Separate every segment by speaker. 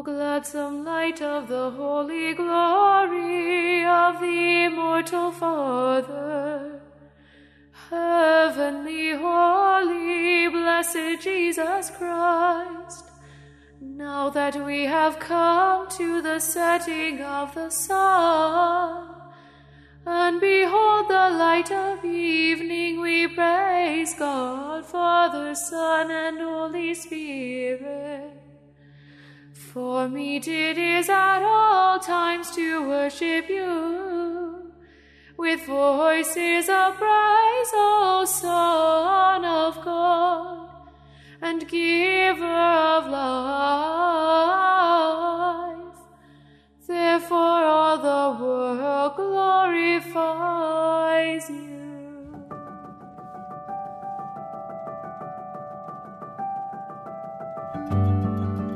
Speaker 1: O gladsome light of the holy glory of the immortal Father, heavenly, holy, blessed Jesus Christ, now that we have come to the setting of the sun, and behold the light of evening, we praise God, Father, Son, and Holy Spirit. For me it is at all times to worship you with voices of praise, O Son of God and Giver of life. Therefore all the world glorifies you.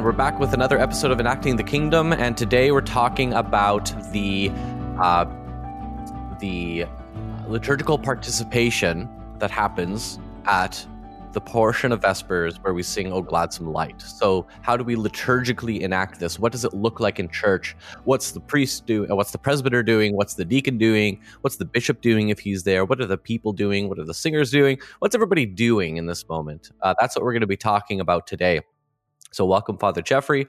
Speaker 2: And we're back with another episode of Enacting the Kingdom, and today we're talking about the uh, the liturgical participation that happens at the portion of Vespers where we sing O Gladsome Light. So, how do we liturgically enact this? What does it look like in church? What's the priest doing? What's the presbyter doing? What's the deacon doing? What's the bishop doing if he's there? What are the people doing? What are the singers doing? What's everybody doing in this moment? Uh, that's what we're going to be talking about today. So, welcome, Father Geoffrey.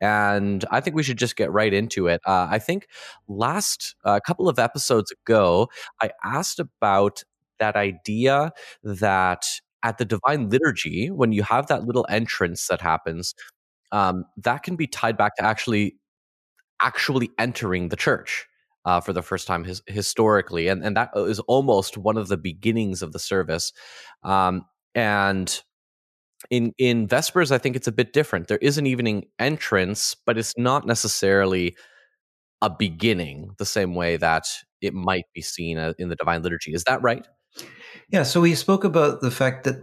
Speaker 2: And I think we should just get right into it. Uh, I think last a uh, couple of episodes ago, I asked about that idea that at the Divine Liturgy, when you have that little entrance that happens, um, that can be tied back to actually actually entering the church. Uh, for the first time his, historically, and and that is almost one of the beginnings of the service, um, and in in Vespers, I think it's a bit different. There is an evening entrance, but it's not necessarily a beginning the same way that it might be seen uh, in the Divine Liturgy. Is that right?
Speaker 3: Yeah. So we spoke about the fact that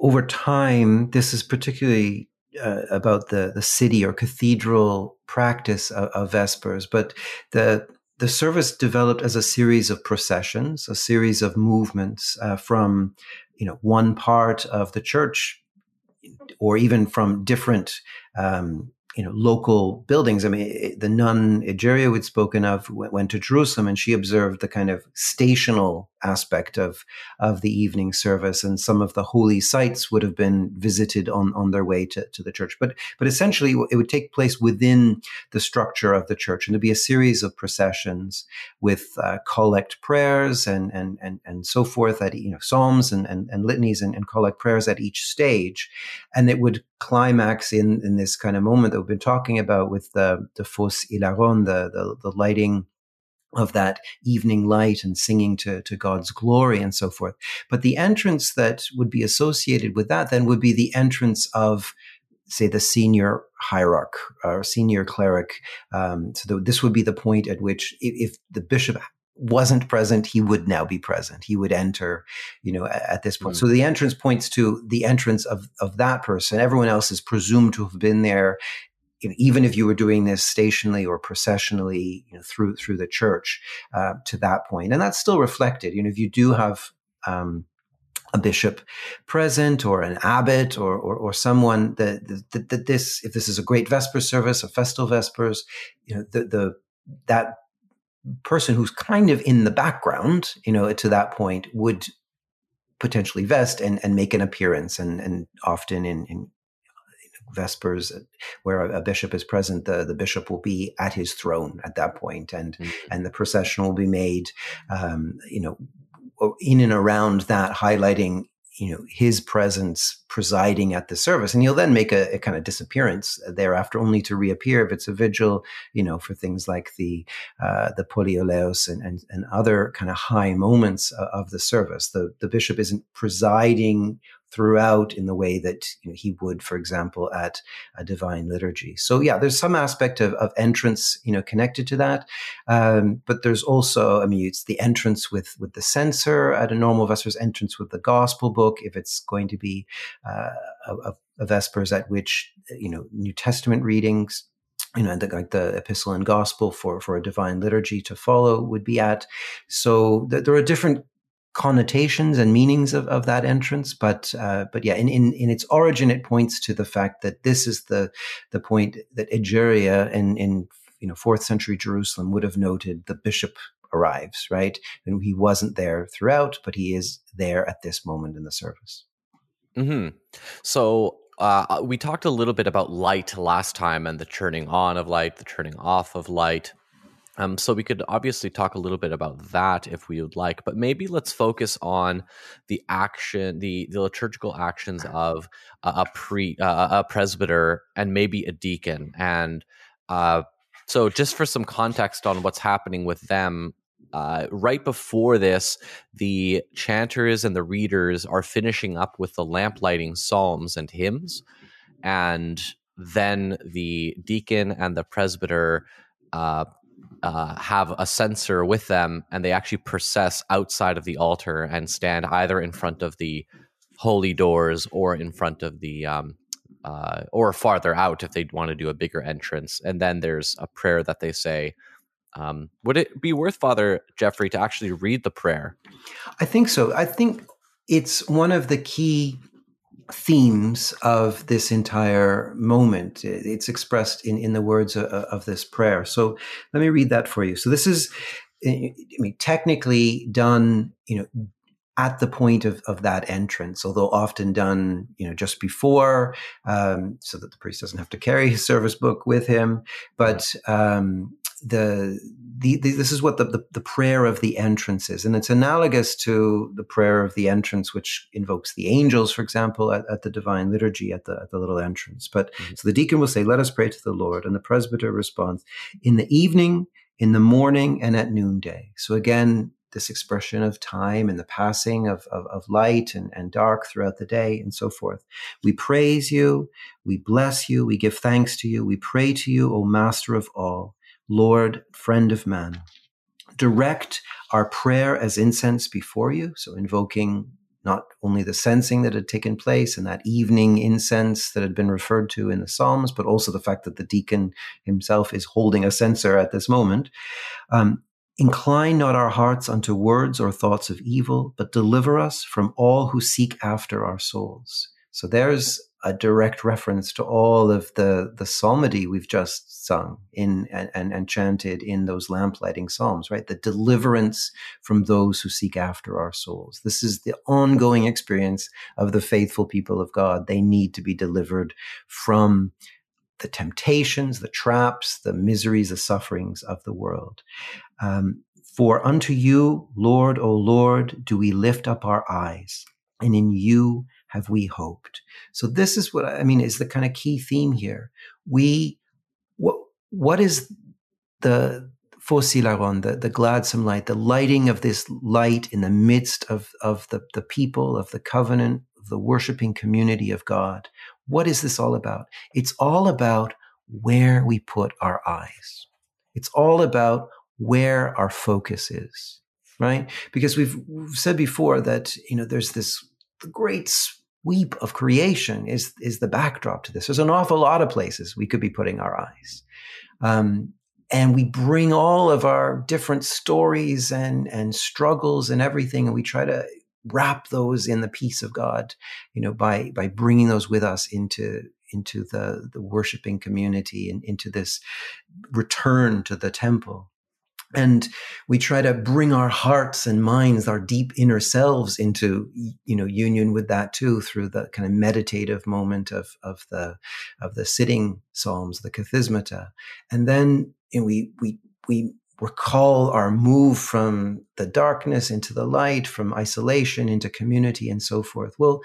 Speaker 3: over time, this is particularly uh, about the the city or cathedral practice of, of Vespers, but the the service developed as a series of processions, a series of movements uh, from you know one part of the church or even from different um, you know local buildings. I mean, the nun Egeria we'd spoken of went to Jerusalem, and she observed the kind of stational aspect of of the evening service, and some of the holy sites would have been visited on on their way to, to the church. But but essentially, it would take place within the structure of the church, and there'd be a series of processions with uh, collect prayers and and and and so forth at you know psalms and and, and litanies and, and collect prayers at each stage, and it would climax in in this kind of moment that we've been talking about with the the Phos Hilaron, the, the the lighting of that evening light and singing to, to God's glory and so forth. But the entrance that would be associated with that then would be the entrance of say the senior hierarch or senior cleric. Um, so the, this would be the point at which if, if, the bishop wasn't present, he would now be present. He would enter, you know, at, this point. Mm. So the entrance points to the entrance of, of that person. Everyone else is presumed to have been there even if you were doing this stationally or processionally, you know, through through the church uh, to that point, and that's still reflected. You know, if you do have um, a bishop present or an abbot or, or, or someone that, that, that, this, if this is a great Vesper service, a festal Vespers, you know, the, the, that person who's kind of in the background, you know, to that point would potentially vest and, and make an appearance and, and often in, in Vespers, where a, bishop is present, the, the bishop will be at his throne at that point, and mm-hmm. and the procession will be made, um, you know, in and around that, highlighting you know his presence presiding at the service and he'll then make a, a, kind of disappearance thereafter only to reappear if it's a vigil you know for things like the uh, the polyeleos and, and, and other kind of high moments of, of the service the the bishop isn't presiding throughout in the way that you know, he would, for example, at a divine liturgy. So yeah, there's some aspect of, of entrance, you know, connected to that. Um, but there's also, I mean, it's the entrance with with the censer at a normal Vespers entrance with the gospel book. If it's going to be uh, a, a Vespers at which you know New Testament readings you know, the, like the epistle and gospel for, for a divine liturgy to follow would be at. So th- there are different connotations and meanings of, of that entrance but uh, but yeah in, in in its origin it points to the fact that this is the the point that Egeria in in you know fourth century Jerusalem would have noted the bishop arrives right? And he wasn't there throughout but he is there at this moment in the service.
Speaker 2: Mm-hmm. so uh, we talked a little bit about light last time and the turning on of light the turning off of light um, so we could obviously talk a little bit about that if we would like, but maybe let's focus on the action, the the liturgical actions of a, a pre uh, a presbyter and maybe a deacon. And uh, so, just for some context on what's happening with them, uh, right before this, the chanters and the readers are finishing up with the lamp lighting psalms and hymns, and then the deacon and the presbyter uh, uh, have a censer with them and they actually process outside of the altar and stand either in front of the holy doors or in front of the um, uh, or farther out if they want to do a bigger entrance. And then there's a prayer that they say um, would it be worth father geoffrey to actually read the prayer?
Speaker 3: I think so. I think it's one of the key themes of this entire moment. It's expressed in, in the words of, of, this prayer. So let me read that for you. So this is, I mean, technically done, you know, at the point of, of that entrance, although often done, you know, just before, um, so that the priest doesn't have to carry his service book with him. But um, the, the, the, this is what the, the, the, prayer of the entrance is. And it's analogous to the prayer of the entrance, which invokes the angels, for example, at, at the divine liturgy at the, at the little entrance. But mm-hmm. so the deacon will say, Let us pray to the Lord. And the presbyter responds, In the evening, in the morning, and at noonday. So again, this expression of time and the passing of, of, of, light and, and dark throughout the day and so forth. We praise you. We bless you. We give thanks to you. We pray to you, O Master of all. Lord, friend of man. Direct our prayer as incense before you, so invoking not only the censing that had taken place and that evening incense that had been referred to in the Psalms, but also the fact that the deacon himself is holding a censer at this moment. Um, Incline not our hearts unto words or thoughts of evil, but deliver us from all who seek after our souls. So there's a direct reference to all of the the psalmody we've just sung in and, and, and chanted in those lamplighting psalms, right? The deliverance from those who seek after our souls. This is the ongoing experience of the faithful people of God. They need to be delivered from the temptations, the traps, the miseries, the sufferings of the world. Um, For unto you, Lord, O Lord, do we lift up our eyes, and in you have we hoped? So this is what I mean is the kind of key theme here. We what what is the Phos Hilaron, the, the gladsome light, the lighting of this light in the midst of, of the, the people, of the covenant, of the worshiping community of God. What is this all about? It's all about where we put our eyes. It's all about where our focus is, right? Because we've, we've said before that, you know, there's this great sweep of creation is is the backdrop to this. There's an awful lot of places we could be putting our eyes, um, and we bring all of our different stories and and struggles and everything, and we try to wrap those in the peace of God, you know, by by bringing those with us into into the the worshiping community and into this return to the temple and we try to bring our hearts and minds our deep inner selves into you know union with that too through the kind of meditative moment of of the of the sitting psalms the kathismata and then you know, we we we recall our move from the darkness into the light from isolation into community and so forth well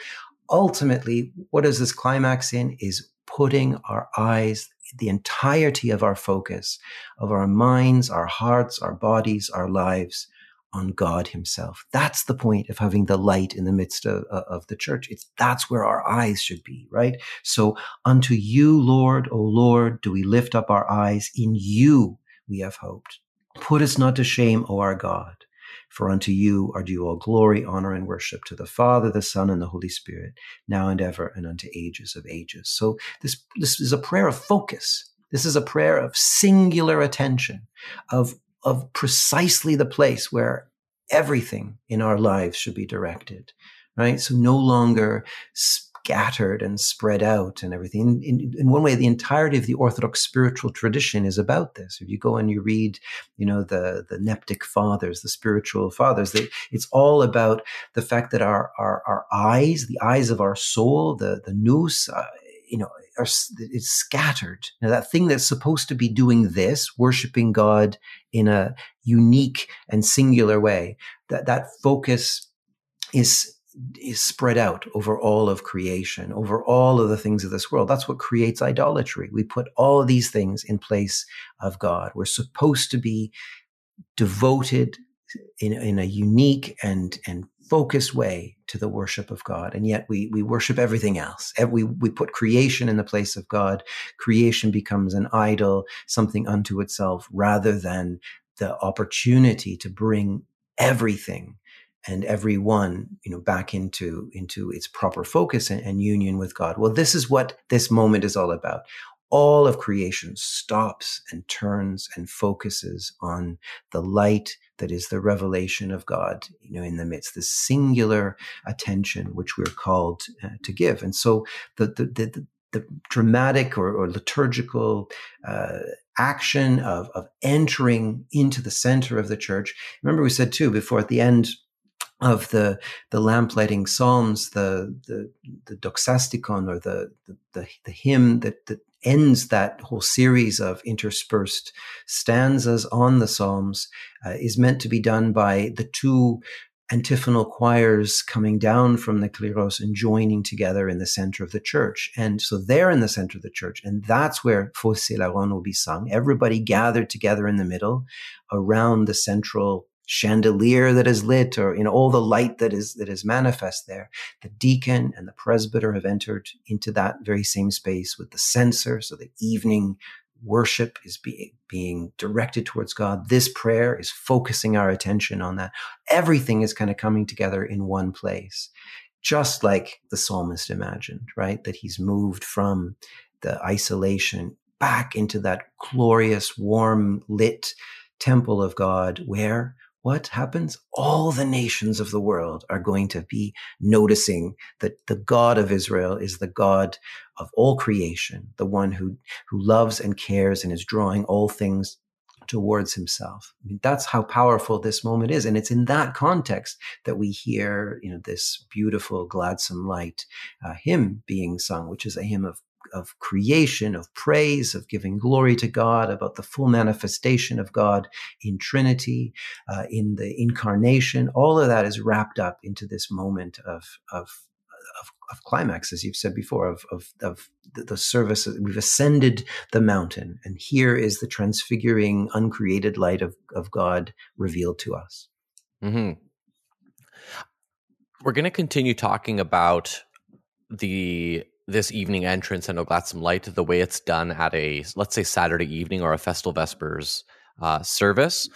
Speaker 3: ultimately, what is this climax in? Is putting our eyes, the entirety of our focus, of our minds, our hearts, our bodies, our lives on God Himself. That's the point of having the light in the midst of, uh, of the church. It's that's where our eyes should be, right? So, unto you, Lord, O Lord, do we lift up our eyes. In you we have hoped. Put us not to shame, O our God. For unto you are due all glory, honor, and worship to the Father, the Son, and the Holy Spirit, now and ever, and unto ages of ages. So this, this is a prayer of focus. This is a prayer of singular attention, of, of precisely the place where everything in our lives should be directed, right? So no longer scattered and spread out and everything. In, in, one way, the entirety of the Orthodox spiritual tradition is about this. If you go and you read, you know, the, the Neptic fathers, the spiritual fathers, they, it's all about the fact that our, our, our eyes, the eyes of our soul, the, the nous, uh, you know, are, it's scattered. Now, that thing that's supposed to be doing this, worshiping God in a unique and singular way, that, that focus is is spread out over all of creation, over all of the things of this world. That's what creates idolatry. We put all of these things in place of God. We're supposed to be devoted in, in a unique and, and focused way to the worship of God. And yet we, we worship everything else. We, we put creation in the place of God. Creation becomes an idol, something unto itself, rather than the opportunity to bring everything and every one, you know, back into, into its proper focus and, and union with God. Well, this is what this moment is all about all of creation stops and turns and focuses on the light that is the revelation of God, you know, in the midst, the singular attention which we're called uh, to give. And so the, the, the, the dramatic or, or liturgical uh, action of, of entering into the center of the church. Remember, we said too before at the end of the the lamplighting psalms, the the the doxasticon or the the, the, hymn that, that ends that whole series of interspersed stanzas on the psalms uh, is meant to be done by the two antiphonal choirs coming down from the kleros and joining together in the center of the church. And so they're in the center of the church. And that's where Phos Hilaron will be sung. Everybody gathered together in the middle around the central chandelier that is lit or in all the light that is that is manifest there the deacon and the presbyter have entered into that very same space with the censer so the evening worship is being being directed towards god. This prayer is focusing our attention on that. Everything is kind of coming together in one place just like the psalmist imagined right? That he's moved from the isolation back into that glorious warm lit temple of god where what happens? All the nations of the world are going to be noticing that the God of Israel is the God of all creation, the one who, who loves and cares and is drawing all things towards himself. I mean, that's how powerful this moment is. And it's in that context that we hear, you know, this beautiful, gladsome light uh, hymn being sung, which is a hymn of of creation, of praise, of giving glory to God, about the full manifestation of God in Trinity, uh, in the incarnation. All of that is wrapped up into this moment of, of, of, of climax, as you've said before, of, of, of the, the service. We've ascended the mountain, and here is the transfiguring, uncreated light of, of God revealed to us.
Speaker 2: Mm-hmm. We're going to continue talking about the this evening entrance and a Gladsome Light the way it's done at a let's say Saturday evening or a Festal Vespers uh, service.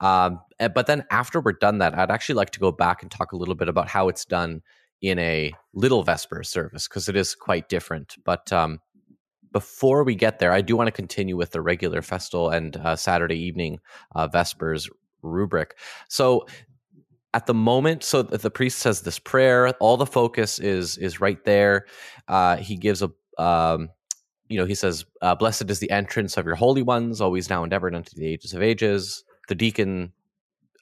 Speaker 2: Um, eh, but then after we're done that, I'd actually like to go back and talk a little bit about how it's done in a Little Vesper service because it is quite different. But um, before we get there, I do want to continue with the regular Festal and uh, Saturday evening uh, Vespers rubric. So at the moment so the priest says this prayer all the focus is is right there. Uh, he gives a um, you know he says uh, blessed is the entrance of your holy ones always now and ever and unto the ages of ages. The deacon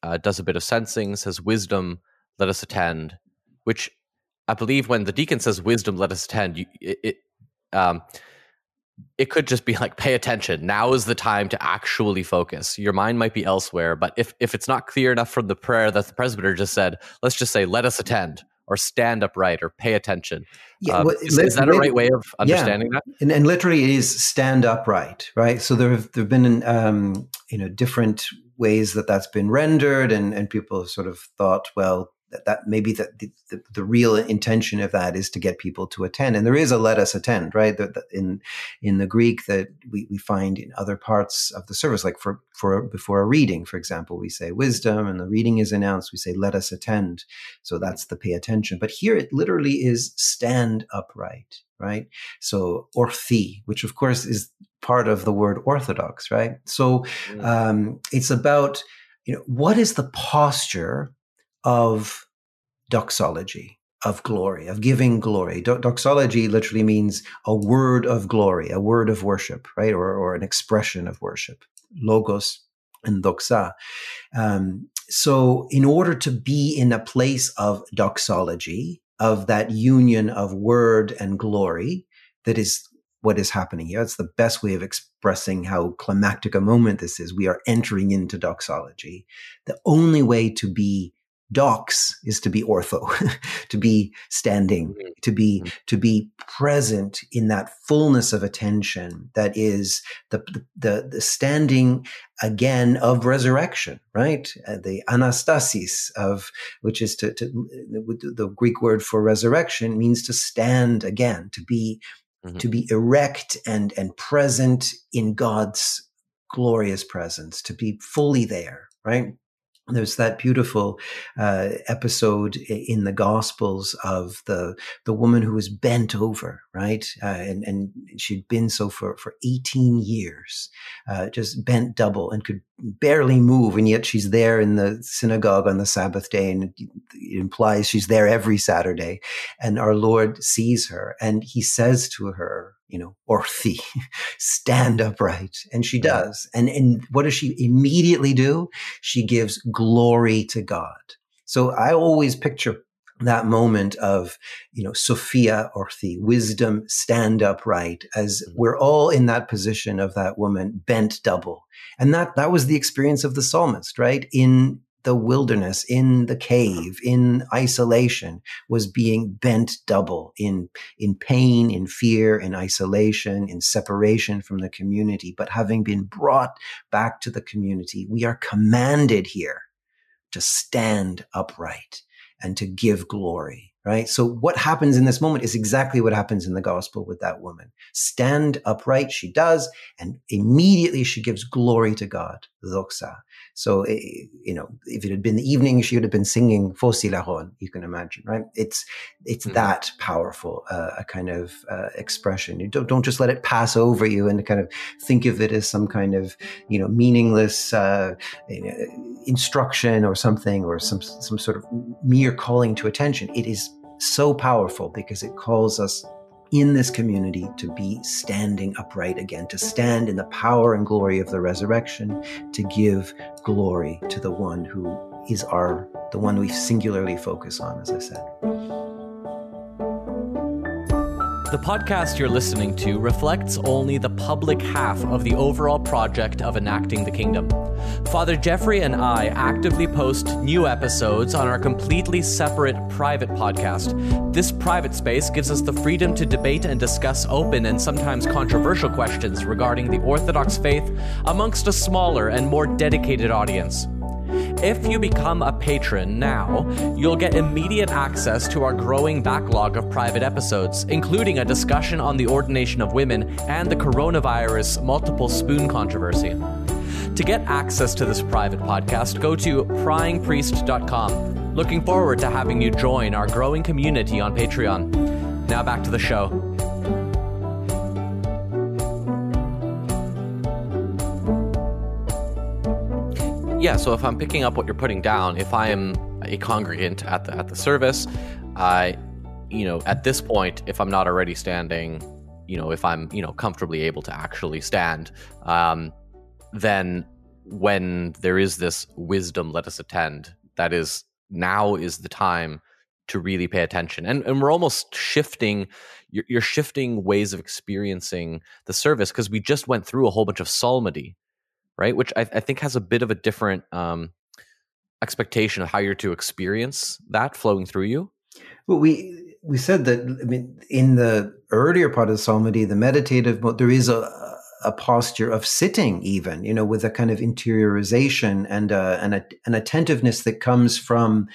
Speaker 2: uh, does a bit of censing says wisdom let us attend which i believe when the deacon says wisdom let us attend you, it, it um, it could just be like pay attention now is the time to actually focus your mind might be elsewhere but if if it's not clear enough from the prayer that the presbyter just said let's just say let us attend or stand upright or pay attention.
Speaker 3: Yeah,
Speaker 2: Um,
Speaker 3: well,
Speaker 2: is, is that a right way of understanding that?
Speaker 3: and, and literally it is stand upright right so there have there have been um, you know different ways that that's been rendered and and people have sort of thought well that, that maybe that the, the, the real intention of that is to get people to attend. And there is a let us attend right? That, that in in the greek that we, we find in other parts of the service like for for before a reading for example we say wisdom and the reading is announced. We say let us attend. So that's the pay attention. But here it literally is stand upright right? So orthi which of course is part of the word orthodox right? So
Speaker 2: Mm.
Speaker 3: um, it's about you know what is the posture of doxology of glory of giving glory Do- doxology literally means a word of glory a word of worship right or, or an expression of worship logos and doxa um, so in order to be in a place of doxology of that union of word and glory that is what is happening here. It's the best way of expressing how climactic a moment this is. We are entering into doxology. The only way to be dox is to be ortho, to be standing,
Speaker 2: Mhm.
Speaker 3: to be
Speaker 2: Mhm.
Speaker 3: to be present in that fullness of attention that is the the, the standing again of resurrection, right? Uh, the anastasis of which is to, to the Greek word for resurrection means to stand again, to be
Speaker 2: Mhm.
Speaker 3: to be erect and and present in God's glorious presence, to be fully there, right? There's that beautiful uh, episode in the Gospels of the the woman who was bent over, right, uh, and and she'd been so for for 18 years, uh, just bent double and could barely move, and yet she's there in the synagogue on the Sabbath day, and it it implies she's there every Saturday, and our Lord sees her, and He says to her, you know, orthi, stand upright, and she does, and and what does she immediately do? she gives glory to God. So I always picture that moment of, you know, Sophia or the wisdom, stand upright, as
Speaker 2: Mhm.
Speaker 3: we're all in that position of that woman bent double. And that, that was the experience of the psalmist, right? In the wilderness, in the cave, in isolation, was being bent double in, in pain, in fear, in isolation, in separation from the community. But having been brought back to the community, we are commanded here to stand upright and to give glory, right? So what happens in this moment is exactly what happens in the gospel with that woman. Stand upright, she does, and immediately she gives glory to God, doxa. So, eh, you know, if it had been the evening, she would have been singing Phos Hilaron, you can imagine, right? It's, it's
Speaker 2: Mhm.
Speaker 3: that powerful, uh, a kind of uh, expression. You don't, don't just let it pass over you and kind of think of it as some kind of, you know, meaningless, uh, you know, instruction or something or some some sort of mere calling to attention it is so powerful because it calls us in this community to be standing upright again to stand in the power and glory of the resurrection to give glory to the one who is our the one we singularly focus on as i said
Speaker 2: The podcast you're listening to reflects only the public half of the overall project of enacting the kingdom. Father Geoffrey and I actively post new episodes on our completely separate private podcast. This private space gives us the freedom to debate and discuss open and sometimes controversial questions regarding the Orthodox faith amongst a smaller and more dedicated audience. If you become a patron now, you'll get immediate access to our growing backlog of private episodes, including a discussion on the ordination of women and the coronavirus multiple spoon controversy. To get access to this private podcast, go to pryingpriest.com. Looking forward to having you join our growing community on Patreon. Now back to the show. Yeah so if i'm picking up what you're putting down if i am a congregant at the at the service i you know at this point if i'm not already standing you know if i'm you know comfortably able to actually stand um then when there is this wisdom let us attend that is now is the time to really pay attention. And and we're almost shifting you're, you're shifting ways of experiencing the service because we just went through a whole bunch of psalmody right? Which I, I, think has a bit of a different um, expectation of how you're to experience that flowing through you.
Speaker 3: Well, we we said that I mean in the earlier part of the psalmody, the meditative mode, there is a a posture of sitting, even you know, with a kind of interiorization and and an attentiveness that comes from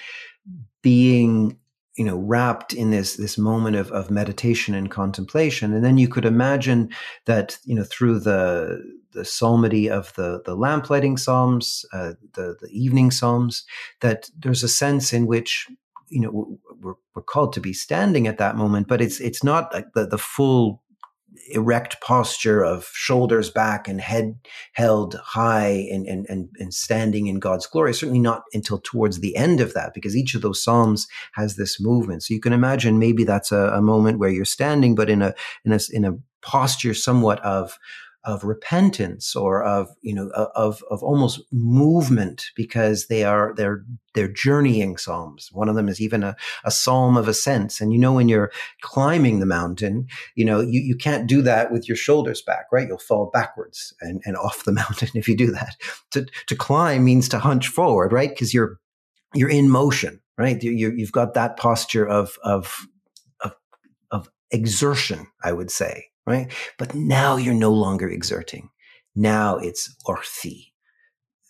Speaker 3: being you know wrapped in this this moment of, of meditation and contemplation and then you could imagine that you know through the the psalmody of the the lamplighting psalms uh, the the evening psalms that there's a sense in which you know we're, we're called to be standing at that moment but it's it's not like the, the full erect posture of shoulders back and head held high and, and, and, and standing in God's glory. Certainly not until towards the end of that, because each of those Psalms has this movement. So you can imagine maybe that's a, a moment where you're standing, but in a, in a, in a posture somewhat of, of repentance or of you know of of almost movement because they are they're they're journeying psalms. One of them is even a, a psalm of ascent and you know when you're climbing the mountain you know you, you can't do that with your shoulders back right? You'll fall backwards and, and off the mountain if you do that. To to climb means to hunch forward right? Because you're you're in motion right? You, you've got that posture of of of, of exertion i would say right? But now you're no longer exerting. Now it's orthi,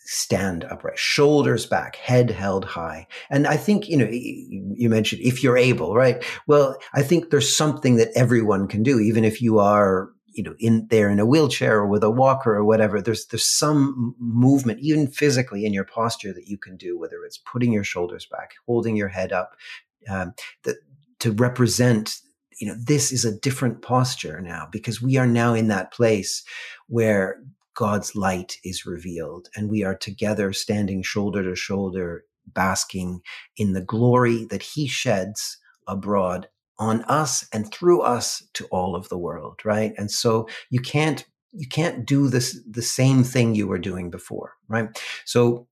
Speaker 3: stand upright, shoulders back, head held high. And I think, you know, you mentioned if you're able, right? Well, I think there's something that everyone can do, even if you are, you know, in there in a wheelchair or with a walker or whatever. There's there's some movement, even physically in your posture, that you can do, whether it's putting your shoulders back, holding your head up, um, to represent you know, this is a different posture now because we are now in that place where God's light is revealed and we are together standing shoulder to shoulder, basking in the glory that he sheds abroad on us and through us to all of the world, right? And so you can't you can't do this the same thing you were doing before, right? So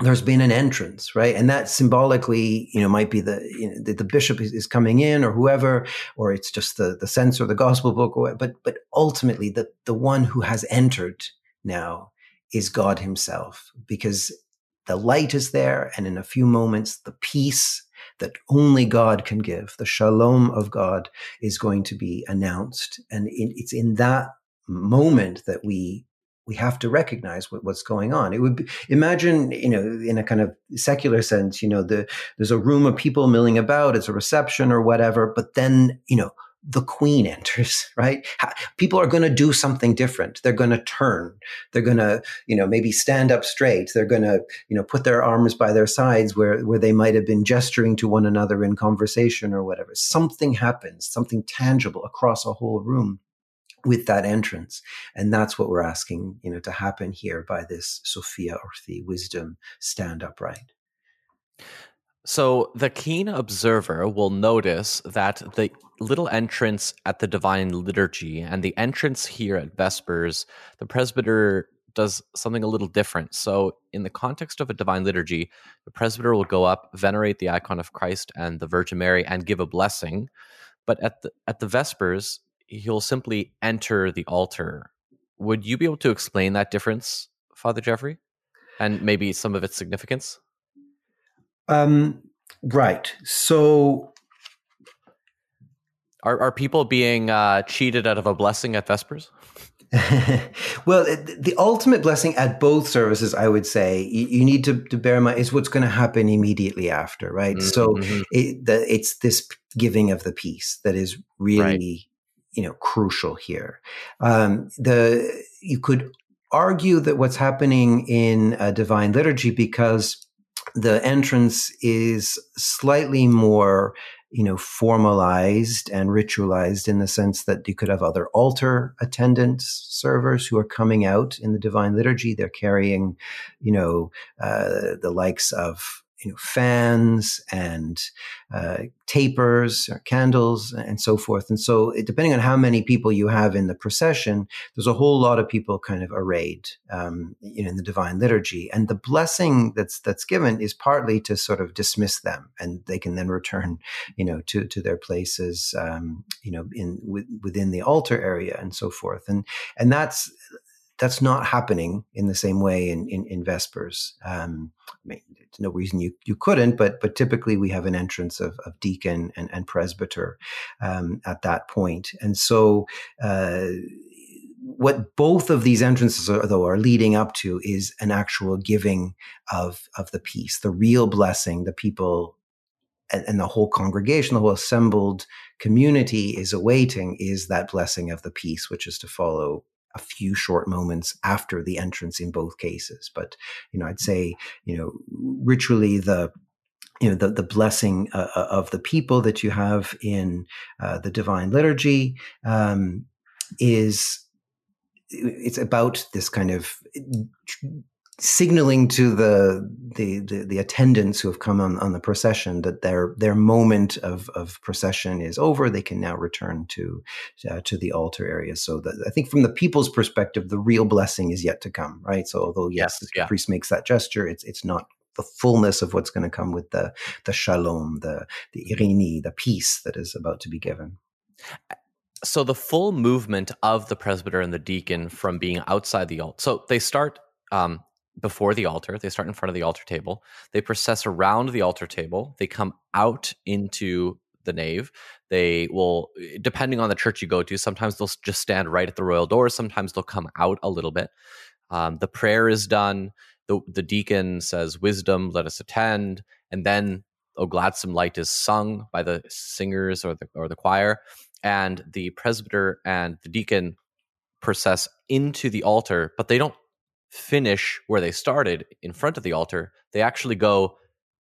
Speaker 3: there's been an entrance, right? And that symbolically, you know, might be the, you know, the, the, bishop is, is, coming in or whoever, or it's just the, the censer, the gospel book, or, but, but ultimately the, the one who has entered now is God himself because the light is there. And in a few moments, the peace that only God can give, the shalom of God is going to be announced. And it's in that moment that we we have to recognize what, what's going on. It would be, imagine, you know, in a kind of secular sense, you know, the, there's a room of people milling about, it's a reception or whatever, but then, you know, the queen enters, right? People are going to do something different. They're going to turn. They're going to, you know, maybe stand up straight. They're going to, you know, put their arms by their sides where, where they might have been gesturing to one another in conversation or whatever. Something happens, something tangible across a whole room with that entrance. And that's what we're asking, you know, to happen here by this Sophia or the wisdom stand upright.
Speaker 2: So the keen observer will notice that the little entrance at the divine liturgy and the entrance here at Vespers, the presbyter does something a little different. So, in the context of a divine liturgy, the presbyter will go up, venerate the icon of Christ and the Virgin Mary, and give a blessing. But at the at the Vespers, he'll simply enter the altar. Would you be able to explain that difference, Father Geoffrey, and maybe some of its significance?
Speaker 3: Um, right. So,
Speaker 2: are are people being uh, cheated out of a blessing at Vespers?
Speaker 3: well, the ultimate blessing at both services, I would say, you, you need to, to, bear in mind is what's going to happen immediately after, right? Mm-hmm. So it, the, it's this giving of the peace that is really right you know crucial here. Um, the you could argue that what's happening in a divine liturgy because the entrance is slightly more you know formalized and ritualized in the sense that you could have other altar attendants servers who are coming out in the divine liturgy they're carrying you know uh, the likes of you know, fans and uh, tapers or candles and so forth. And so, it, depending on how many people you have in the procession, there's a whole lot of people kind of arrayed um, you know, in the divine liturgy. And the blessing that's that's given is partly to sort of dismiss them, and they can then return, you know, to to their places, um, you know, in w- within the altar area and so forth. And and that's that's not happening in the same way in in, in Vespers. Um, I mean, no reason you you couldn't, but but typically we have an entrance of, of deacon and, and presbyter um, at that point, and so. Uh, what both of these entrances are, though are leading up to is an actual giving of of the peace, the real blessing the people and, and the whole congregation, the whole assembled community is awaiting is that blessing of the peace, which is to follow a few short moments after the entrance in both cases. But, you know, I'd say, you know, ritually the you know the, the blessing uh, uh of the people that you have in uh, the divine liturgy um, is it's about this kind of signaling to the, the, the the attendants who have come on, on the procession that their their moment of, of procession is over. They can now return to uh, to the altar area. So that, I think from the people's perspective, the real blessing is yet to come. Right. So although yes, yes the priest makes that gesture, it's it's not the fullness of what's going to come with the the shalom, the the irini, the peace that is about to be given
Speaker 2: so the full movement of the presbyter and the deacon from being outside the altar so they start um, before the altar. They start in front of the altar table. They process around the altar table. They come out into the nave. They will, depending on the church you go to, sometimes they'll just stand right at the royal door. Sometimes they'll come out a little bit. Um, the prayer is done. The, the deacon says, Wisdom, let us attend. And then, O Gladsome Light is sung by the singers or the, or the choir. And the presbyter and the deacon process into the altar, but they don't finish where they started in front of the altar. They actually go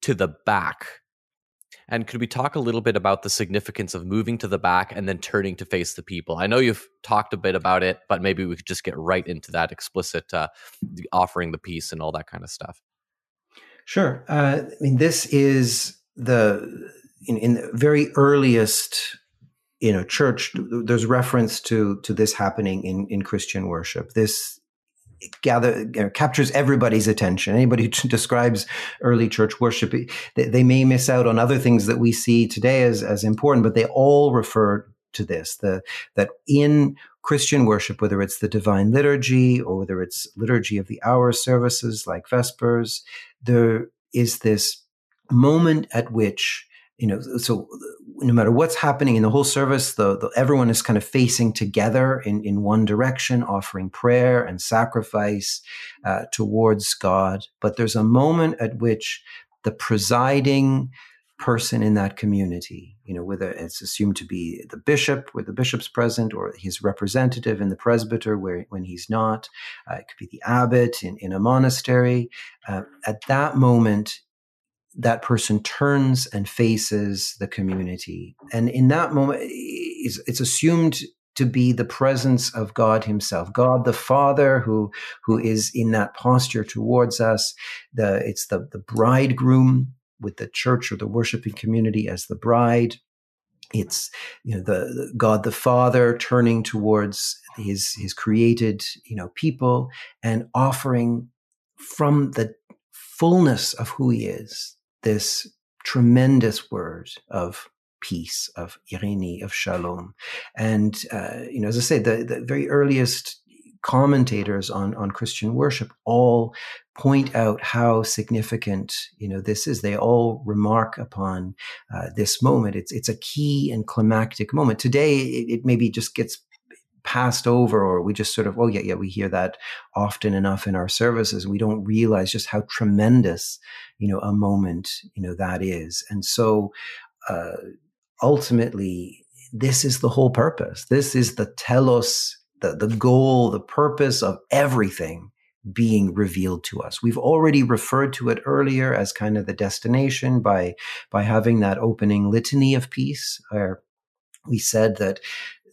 Speaker 2: to the back. And could we talk a little bit about the significance of moving to the back and then turning to face the people? I know you've talked a bit about it, but maybe we could just get right into that explicit uh, offering the peace and all that kind of stuff.
Speaker 3: Sure. Uh, I mean, this is the in, in the very earliest you know church there's reference to to this happening in in christian worship this gather you know, captures everybody's attention. Anybody who describes early church worship, they, they, may miss out on other things that we see today as as important, but they all refer to this: the that in Christian worship, whether it's the divine liturgy or whether it's liturgy of the hour services like Vespers, there is this moment at which you know so no matter what's happening in the whole service the, the, everyone is kind of facing together in, in one direction offering prayer and sacrifice uh, towards god. But there's a moment at which the presiding person in that community you know whether it's assumed to be the bishop where the bishop's present or his representative in the presbyter where when he's not uh, it could be the abbot in, in a monastery uh, at that moment that person turns and faces the community. And in that moment, it's, it's, assumed to be the presence of God Himself, God the Father, who who is in that posture towards us. The it's the the bridegroom with the church or the worshiping community as the bride. It's you know the, the God the Father turning towards his his created you know people and offering from the fullness of who he is this tremendous word of peace, of irini, of shalom. And, uh, you know, as I say, the, the very earliest commentators on, on Christian worship all point out how significant you know this is. They all remark upon uh, this moment. It's it's a key and climactic moment. Today, it, it maybe just gets passed over or we just sort of oh yeah yeah we hear that often enough in our services we don't realize just how tremendous you know a moment you know that is and so uh, ultimately this is the whole purpose this is the telos the, the goal the purpose of everything being revealed to us. We've already referred to it earlier as kind of the destination by by having that opening litany of peace where we said that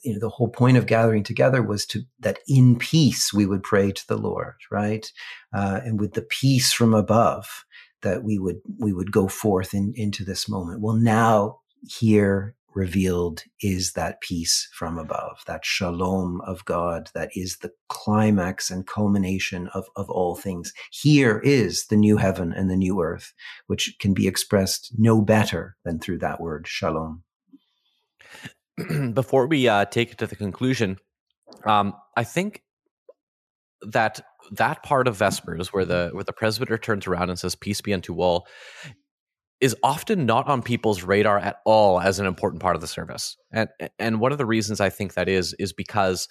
Speaker 3: you know the whole point of gathering together was to that in peace we would pray to the lord right? Uh, and with the peace from above that we would we would go forth in, into this moment. Well now here revealed is that peace from above that shalom of god that is the climax and culmination of, of all things. Here is the new heaven and the new earth which can be expressed no better than through that word shalom
Speaker 2: before we uh, take it to the conclusion, um, I think that that part of Vespers where the where the presbyter turns around and says "Peace be unto all" is often not on people's radar at all as an important part of the service. And and one of the reasons I think that is is because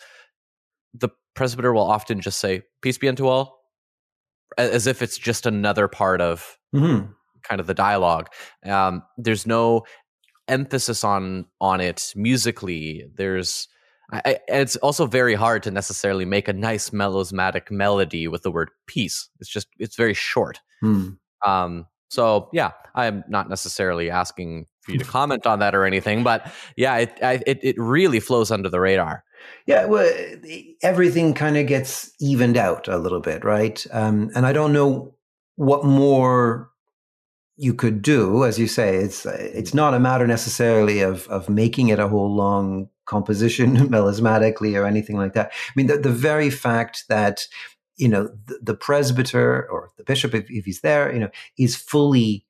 Speaker 2: the presbyter will often just say "Peace be unto all," as if it's just another part of mm-hmm. kind of the dialogue. Um, there's no emphasis on on it musically. There's I, it's also very hard to necessarily make a nice melismatic melody with the word peace. It's just it's very short. Hmm. Um, so yeah, I'm not necessarily asking for you to comment on that or anything, but yeah, it I, it it really flows under the radar.
Speaker 3: Yeah, well, everything kind of gets evened out a little bit, right? Um, and I don't know what more you could do, as you say. It's it's not a matter necessarily of of making it a whole long composition melismatically or anything like that. I mean, the, the very fact that you know the, the presbyter or the bishop, if, if he's there, you know, is fully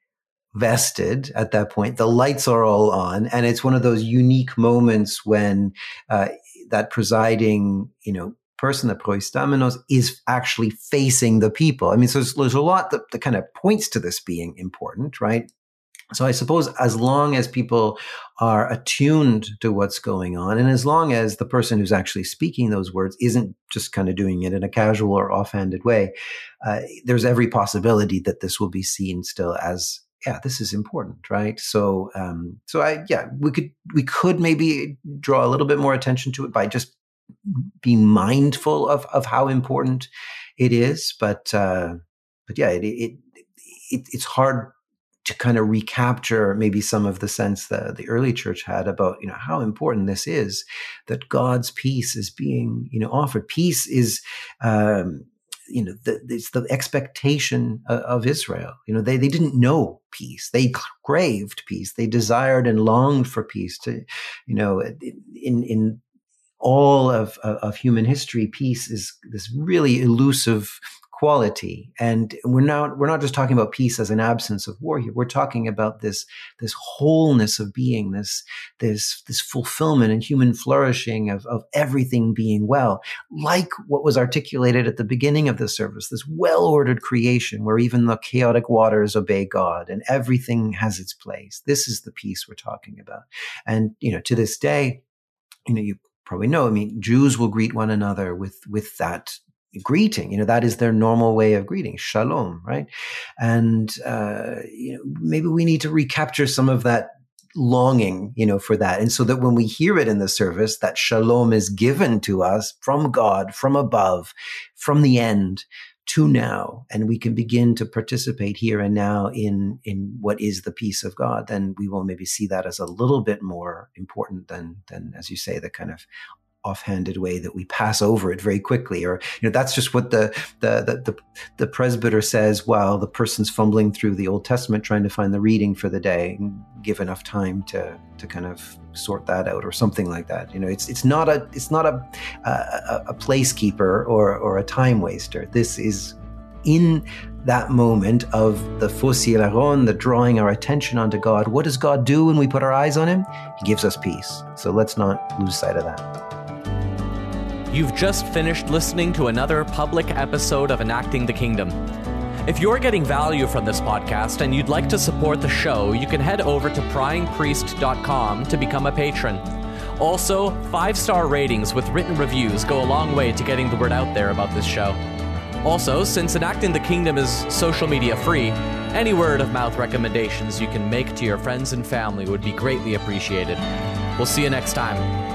Speaker 3: vested at that point. The lights are all on, and it's one of those unique moments when uh, that presiding, you know, person, the proistamenos, is actually facing the people. I mean, so there's, there's a lot that, that kind of points to this being important, right? So I suppose as long as people are attuned to what's going on, and as long as the person who's actually speaking those words isn't just kind of doing it in a casual or offhanded way, uh, there's every possibility that this will be seen still as yeah, this is important, right? So, um, so I yeah, we could we could maybe draw a little bit more attention to it by just being mindful of of how important it is, but uh, but yeah, it, it, it it's hard to kind of recapture maybe some of the sense that the early church had about you know how important this is that God's peace is being you know offered. Peace is. Um, you know, the, it's the expectation of, of Israel. You know, they, they didn't know peace. They craved peace. They desired and longed for peace to, you know, in, in all of, of human history, peace is this really elusive quality. And we're not we're not just talking about peace as an absence of war here. We're talking about this this wholeness of being, this this this fulfillment and human flourishing of, of everything being well, like what was articulated at the beginning of the service, this well-ordered creation where even the chaotic waters obey God and everything has its place. This is the peace we're talking about. And you know, to this day, you know, you probably know, I mean, Jews will greet one another with with that greeting. You know, that is their normal way of greeting, shalom, right? And uh, you know, maybe we need to recapture some of that longing, you know, for that. And so that when we hear it in the service, that shalom is given to us from God, from above, from the end to now, and we can begin to participate here and now in in what is the peace of God, then we will maybe see that as a little bit more important than than, as you say, the kind of offhanded way that we pass over it very quickly or you know that's just what the the the, the, the presbyter says while the person's fumbling through the old testament trying to find the reading for the day and give enough time to to kind of sort that out or something like that you know it's it's not a it's not a a, a placekeeper or or a time waster this is in that moment of the phos hilaron, the drawing our attention onto God, what does God do when we put our eyes on Him? He gives us peace. So let's not lose sight of that.
Speaker 2: You've just finished listening to another public episode of Enacting the Kingdom. If you're getting value from this podcast and you'd like to support the show, you can head over to pryingpriest.com to become a patron. Also, five star ratings with written reviews go a long way to getting the word out there about this show. Also, since Enacting the Kingdom is social media free, any word of mouth recommendations you can make to your friends and family would be greatly appreciated. We'll see you next time.